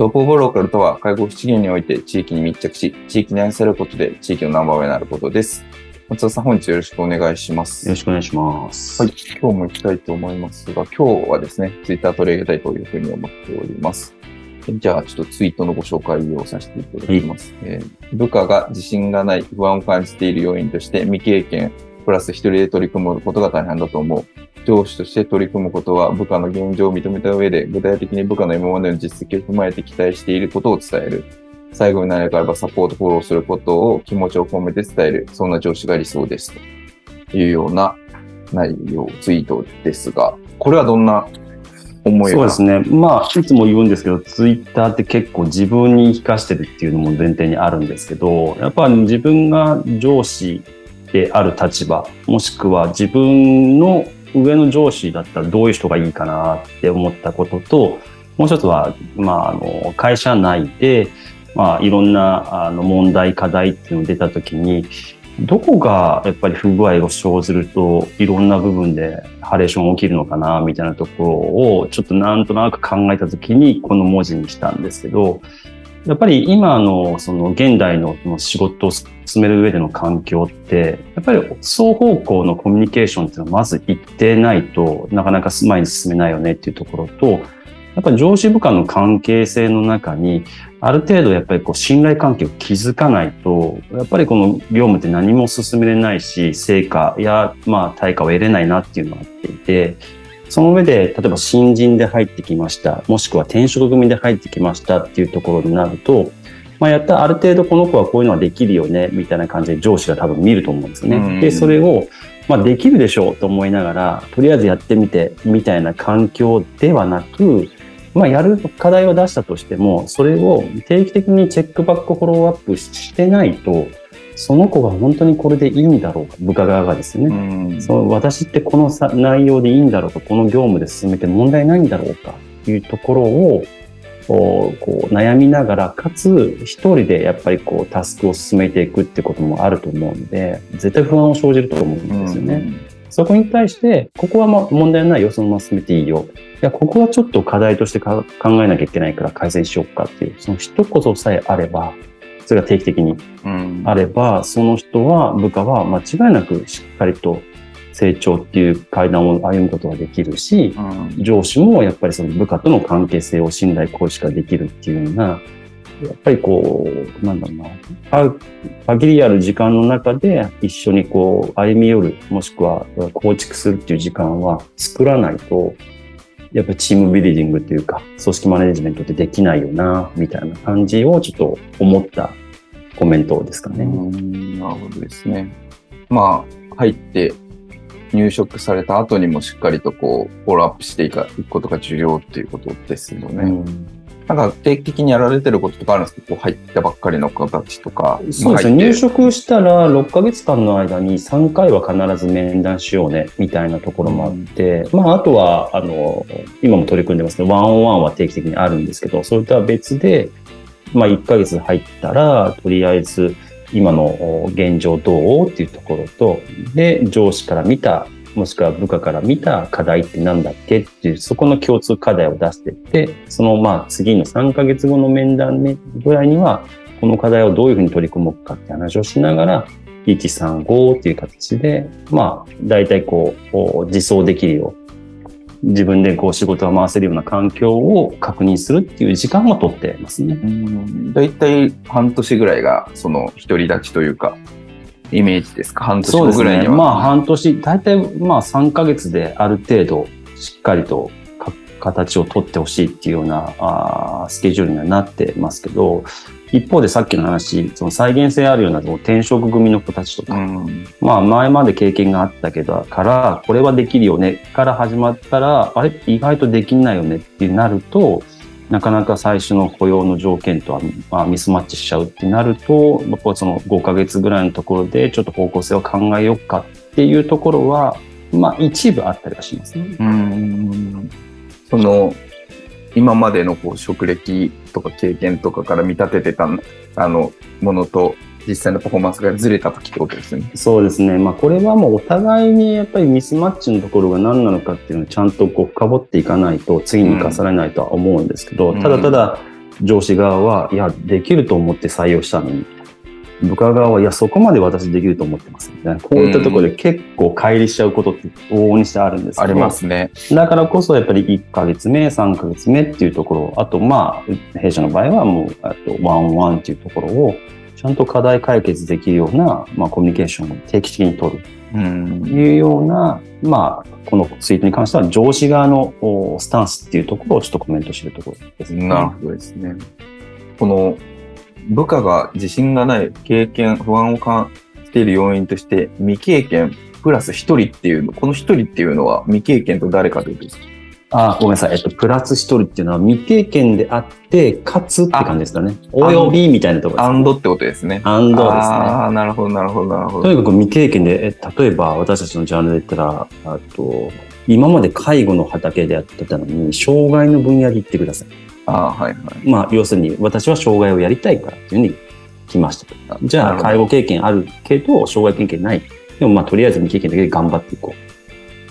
トップオブローカルとは介護福祉業において地域に密着し地域に愛されることで地域のナンバーワンになることです松田さん、本日よろしくお願いします。よろしくお願いします。はい、今日も行きたいと思いますが、今日はですね、ツイッター取り上げたいというふうに思っております。じゃあ、ちょっとツイートのご紹介をさせていただきます。はい、えー、部下が自信がない、不安を感じている要因として、未経験、プラス一人で取り組むことが大変だと思う。上司として取り組むことは部下の現状を認めた上で、具体的に部下の今までの実績を踏まえて期待していることを伝える。最後に何かあればサポート、フォローすることを気持ちを込めて伝える。そんな上司が理想です。と。いうような内容、ツイートですが、これはどんな思いそうですね。まあ、いつも言うんですけど、ツイッターって結構自分に生かしてるっていうのも前提にあるんですけど、やっぱ自分が上司である立場、もしくは自分の上の上司だったらどういう人がいいかなって思ったことと、もう一つは、まあ、あの、会社内で、まあ、いろんなあの問題、課題っていうのが出たときに、どこがやっぱり不具合を生ずるといろんな部分でハレーション起きるのかなみたいなところをちょっとなんとなく考えた時にこの文字にしたんですけどやっぱり今のその現代の仕事を進める上での環境ってやっぱり双方向のコミュニケーションっていうのはまず一定ないとなかなか前に進めないよねっていうところとやっぱり上司部下の関係性の中にある程度やっぱりこう信頼関係を築かないと、やっぱりこの業務って何も進めれないし、成果やまあ対価を得れないなっていうのがあっていて、その上で、例えば新人で入ってきました、もしくは転職組で入ってきましたっていうところになると、まあ、やったある程度この子はこういうのはできるよね、みたいな感じで上司が多分見ると思うんですね。で、それを、まあ、できるでしょうと思いながら、とりあえずやってみて、みたいな環境ではなく、まあ、やる課題を出したとしても、それを定期的にチェックバックフォローアップしてないと、その子が本当にこれでいいんだろうか、部下側がですね。その私ってこの内容でいいんだろうか、この業務で進めて問題ないんだろうか、というところを、こう悩みながら、かつ一人でやっぱりこうタスクを進めていくってこともあると思うので、絶対不安を生じると思うんですよね。そこに対して、ここはま問題ないよ、そのまま進めていいよ。いや、ここはちょっと課題として考えなきゃいけないから改善しようかっていう、その一言さえあれば、それが定期的にあれば、うん、その人は、部下は間違いなくしっかりと成長っていう階段を歩むことができるし、うん、上司もやっぱりその部下との関係性を信頼行使ができるっていうような、やっぱりこう、なんだろうな、限りある時間の中で一緒にこう歩み寄る、もしくは構築するっていう時間は作らないと、やっぱチームビルディングっていうか、組織マネジメントってできないよな、みたいな感じをちょっと思ったコメントですかね。なるほどですね。まあ、入って入職された後にもしっかりとこう、フォローアップしていくことが重要っていうことですよね。なんか定期的にやられてることとかあるんですか？こう入ったばっかりの子たちとか。そうですね。入職したら6ヶ月間の間に3回は必ず面談しようね、みたいなところもあって、うん、まあ、あとは、あの、今も取り組んでますけど、ワンオンワンは定期的にあるんですけど、それとは別で、まあ、1ヶ月入ったら、とりあえず、今の現状どう？っていうところと、で、上司から見たもしくは部下から見た課題って何だっけっていう、そこの共通課題を出していって、そのまあ次の3ヶ月後の面談ぐらいには、この課題をどういうふうに取り組もうかって話をしながら、135っていう形で、まあ、大体こう、実装できるよう自分でこう仕事を回せるような環境を確認するっていう時間も取ってますね。だいたい半年ぐらいが、その独り立ちというか、イメージですか？半年。後ぐらいには。まあ半年、大体まあ3ヶ月である程度しっかりとか形を取ってほしいっていうようなあースケジュールにはなってますけど、一方でさっきの話、その再現性あるような転職組の子たちとか、うん。まあ前まで経験があったけど、から、これはできるよねから始まったら、あれ？意外とできないよねってなると、なかなか最初の雇用の条件とは、まあ、ミスマッチしちゃうってなると、やっぱその5ヶ月ぐらいのところでちょっと方向性を考えようかっていうところは、まあ一部あったりはしますね。うん。その、今までのこう職歴とか経験とかから見立ててたあのものと実際のパフォーマンスがずれた時ってことですね。そうですね。まあこれはもうお互いにやっぱりミスマッチのところが何なのかっていうのをちゃんとこう深掘っていかないと次に生かされないとは思うんですけど、うんただただ上司側は、いや、できると思って採用したのに、部下側は、いや、そこまで私できると思ってますみたいな。こういったところで結構乖離しちゃうことって往々にしてあるんですけどありますね。だからこそやっぱり1ヶ月目、3ヶ月目っていうところ、あとまあ、弊社の場合はもう、あとワンワンっていうところを、ちゃんと課題解決できるような、まあ、コミュニケーションを定期的に取るうんと。いうような、まあ、このツイートに関しては上司側のおスタンスっていうところをちょっとコメントしてるところですね。なるほどですね。この部下が自信がない経験、不安を感じている要因として未経験プラス一人っていうの、この一人っていうのは未経験と誰かということですか？あ、ごめんなさい。えっと、プラス一人っていうのは未経験であって、かつって感じですかね。及びみたいなところです、アンドってことですね。アンドですね。ああ、なるほど、なるほど、なるほど。とにかく未経験で、え例えば私たちのジャンルで言ったら、あと、今まで介護の畑でやってたのに、障害の分野で行ってください。ああ、はいはい。まあ、要するに、私は障害をやりたいからっていうふうに来ましたと。じゃあ、介護経験あるけど、障害経験ない。でも、まあ、とりあえず未経験だけで頑張っていこう。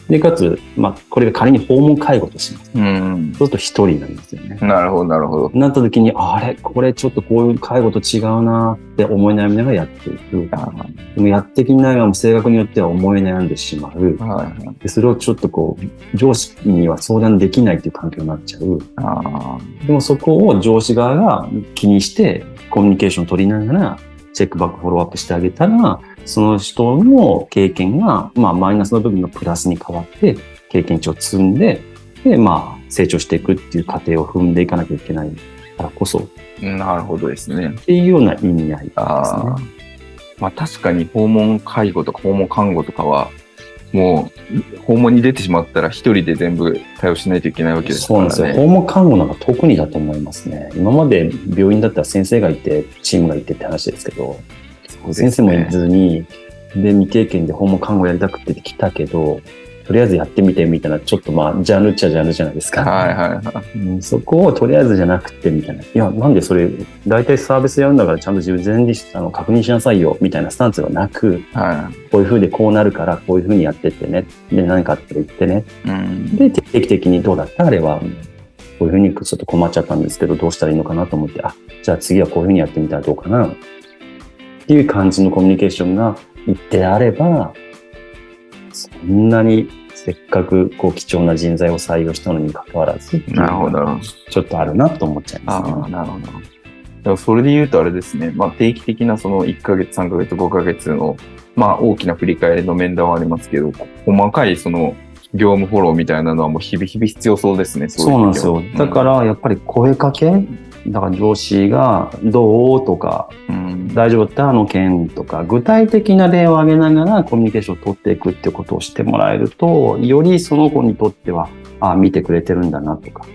で、かつ、まあ、これが仮に訪問介護とします。うん。そうすると一人なんですよね。なるほど、なるほど。なった時に、あれ？これちょっとこういう介護と違うなって思い悩みながらやっていく。あでもやってきながらも性格によっては思い悩んでしまう。あはいはい。でそれをちょっとこう、上司には相談できないっていう環境になっちゃう。ああ。でもそこを上司側が気にしてコミュニケーションを取りながら、チェックバックフォローアップしてあげたら、その人の経験が、まあマイナスの部分がプラスに変わって、経験値を積んで、で、まあ成長していくっていう過程を踏んでいかなきゃいけないからこそ、っなるほどですね。ていうような意味合いですね。まあ確かに訪問介護とか訪問看護とかは、もう訪問に出てしまったら一人で全部対応しないといけないわけですからそうなんですよ。ね。訪問看護なんか特にだと思いますね。今まで病院だったら先生がいて、チームがいてって話ですけど、ね先生もいずに、で、未経験で訪問看護やりたくて来たけど、とりあえずやってみてみたいな、ちょっとまあ、ジャンルっちゃジャンルじゃないですか。はいはいはい。うんそこをとりあえずじゃなくてみたいな。いや、なんでそれ、大体サービスやるんだからちゃんと自分全にあの確認しなさいよ、みたいなスタンスはなく、はこういう風でこうなるから、こういう風にやってってね。で、何かあって言ってね。い。うん。で、定期的にどうだった？あれは、こういうふうにちょっと困っちゃったんですけど、どうしたらいいのかなと思って、あ、じゃあ次はこういうふうにやってみたらどうかな。っていう感じのコミュニケーションが一定あれば、そんなにせっかくこう貴重な人材を採用したのに関わらず、なるほど。ちょっとあるなと思っちゃいああ、ますね。なるほど。だからそれで言うとあれですね、まあ、定期的なその1ヶ月、3ヶ月、5ヶ月の、まあ、大きな振り返りの面談はありますけど、細かいその業務フォローみたいなのはもう日々日々必要そうですね。そうなんですよ。だか、らやっぱり声かけ、だから上司がどうとか、うん、大丈夫だったあの件とか、具体的な例を挙げながらコミュニケーションを取っていくってことをしてもらえると、よりその子にとっては、あ見てくれてるんだなとか、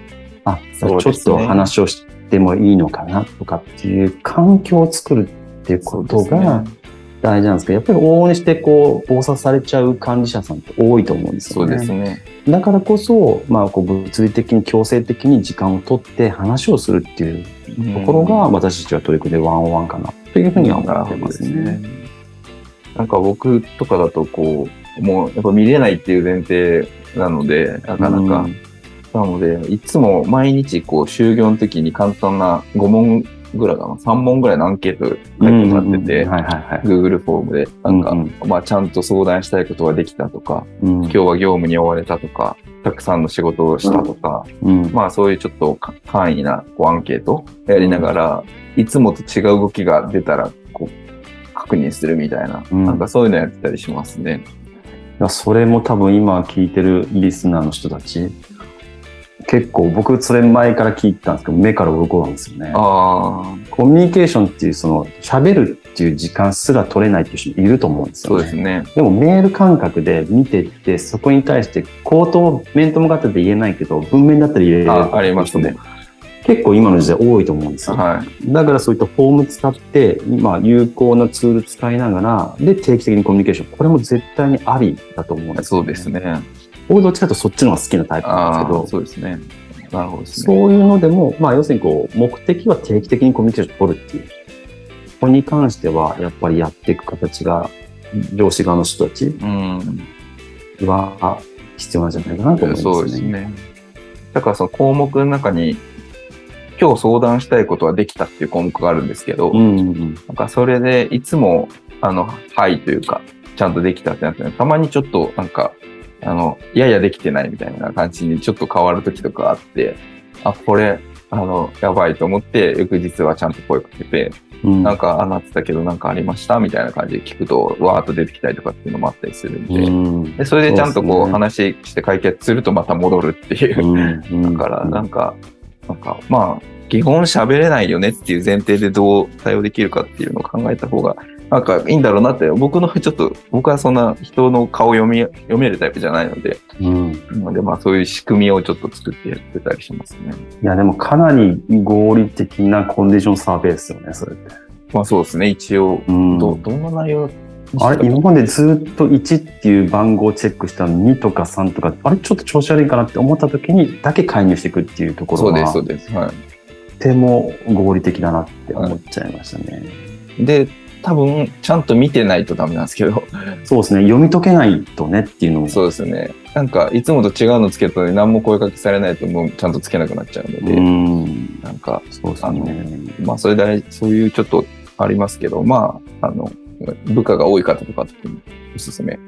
あ、ね。ちょっと話をしてもいいのかなとかっていう環境を作るっていうことがね大事なんですけど、やっぱり往々にしてこう、暴殺されちゃう管理者さんって多いと思うんですそよね。うですね。だからこそ、まあ、こう物理的に強制的に時間を取って話をするっていうところが、私たちは取り組んでワンオンワンかなというふうには思ってますね。なんか僕とかだとこう、もうやっぱ見れないっていう前提なので、なかなか。なので、いつも毎日こう、就業の時に簡単な5問ぐらいかな ?3 問ぐらいのアンケート書いてもらってて。Google フォームで、なんか、うんまあちゃんと相談したいことができたとか、うん今日は業務に追われたとか、たくさんの仕事をしたとか、うんまあそういうちょっとか簡易なこうアンケートやりながら、いつもと違う動きが出たら、こう、確認するみたいな、うんなんかそういうのやってたりしますね。いやそれも多分今聞いてるリスナーの人たち、結構僕それ前から聞いてたんですけど、目から鱗なんですよね。ああ、コミュニケーションっていうその喋るっていう時間すら取れないっていう人もいると思うんですよね。そうですね。でもメール感覚で見てって、そこに対して口頭、面と向かってで言えないけど、文面だったら言えるあありますね。結構今の時代多いと思うんですよ。はい。だからそういったフォーム使って、まあ有効なツール使いながら、で定期的にコミュニケーション。これも絶対にありだと思うんですよそうですね。僕どっちかというとそっちの方が好きなタイプなんですけど、そうですね。なるほどね。そういうのでも、まあ要するにこう、目的は定期的にコミュニケーションを取るっていう。ここに関しては、やっぱりやっていく形が、上司側の人たちうん。は必要なんじゃないかなと思いますね。そうですね。だからその項目の中に、今日相談したいことはできたっていう項目があるんですけど、うんうんなんかそれでいつも、あの、はいというか、ちゃんとできたってなってね、たまにちょっとなんか、あの、ややできてないみたいな感じにちょっと変わる時とかあって、あ、これ、あの、やばいと思って、翌日はちゃんと声かけて、うん。なんか、あ、なってたけどなんかありましたみたいな感じで聞くと、わーっと出てきたりとかっていうのもあったりするんで、うん。でそれでちゃんとこうね話して解決するとまた戻るっていう。うん。だから、なんか、なんか、まあ、基本喋れないよねっていう前提でどう対応できるかっていうのを考えた方が、なんかいいんだろうなって、僕の ちょっと、僕はそんな人の顔読み、読めるタイプじゃないので、うん。なのでまあそういう仕組みをちょっと作ってやってたりしますね。いや、でもかなり合理的なコンディションサーベイですよね、それって。まあそうですね、一応、うんど、どんな内容あれ、今までずっと1っていう番号をチェックしたのに2とか3とか、あれ、ちょっと調子悪いかなって思った時にだけ介入していくっていうところが、そうです、そとうです。はい。ても合理的だなって思っちゃいましたね。で、多分、ちゃんと見てないとダメなんですけど、そうですね、読み解けないとねっていうのも。そうですね。なんか、いつもと違うのつけたのに何も声かけされないともうちゃんとつけなくなっちゃうので、ん。なんか、そうですね。まあ、それで、そういうちょっとありますけど、まあ、あの、部下が多い方とかおすすめ。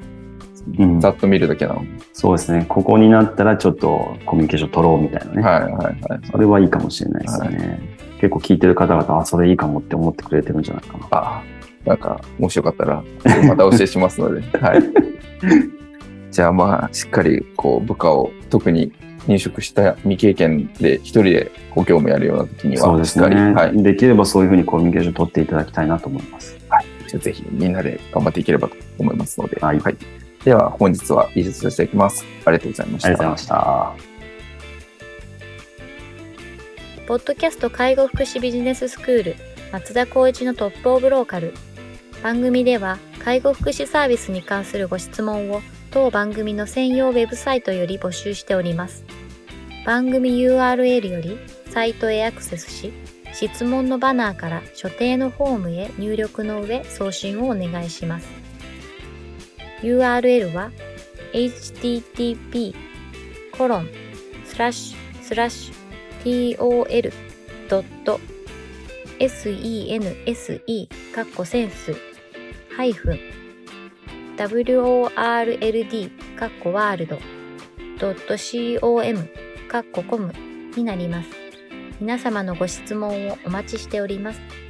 うんざっと見るだけなので。そうですね、ここになったらちょっとコミュニケーション取ろうみたいなね。はいはいはい。それはいいかもしれないですね。結構聞いてる方々、あ、それいいかもって思ってくれてるんじゃないかな。あなんか、もしよかったら、またお教えしますので。はい。じゃあまあ、しっかり、こう、部下を、特に入職した未経験で一人でご業務やるような時には、そうですね、はい。できればそういうふうにコミュニケーション取っていただきたいなと思います。じゃあぜひみんなで頑張っていければと思いますので。はいでは、本日は以上とさせていきます。ありがとうございました。ありがとうございました。ポッドキャスト介護福祉ビジネススクール松田光一のトップオブローカル番組では介護福祉サービスに関するご質問を当番組の専用ウェブサイトより募集しております。番組 URL よりサイトへアクセスし質問のバナーから所定のフォームへ入力の上送信をお願いします。URL は http コロンスラッシュスラッシュ tol.sense かっこセンス world かっこワールド .com かっこコムになります。皆様のご質問をお待ちしております。